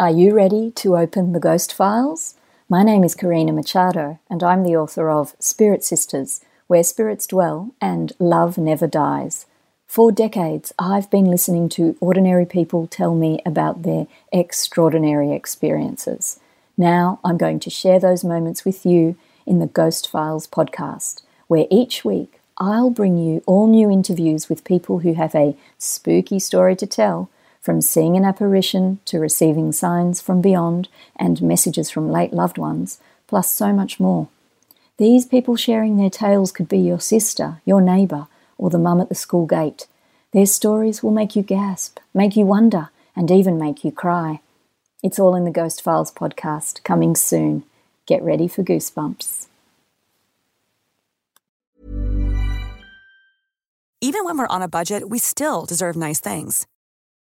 Are you ready to open the ghost files? My name is Karina Machado, and I'm the author of Spirit Sisters, Where Spirits Dwell and Love Never Dies. For decades, I've been listening to ordinary people tell me about their extraordinary experiences. Now I'm going to share those moments with you in the Ghost Files podcast, where each week I'll bring you all new interviews with people who have a spooky story to tell, from seeing an apparition to receiving signs from beyond and messages from late loved ones, plus so much more. These people sharing their tales could be your sister, your neighbour, or the mum at the school gate. Their stories will make you gasp, make you wonder, and even make you cry. It's all in the Ghost Files podcast, coming soon. Get ready for goosebumps. Even when we're on a budget, we still deserve nice things.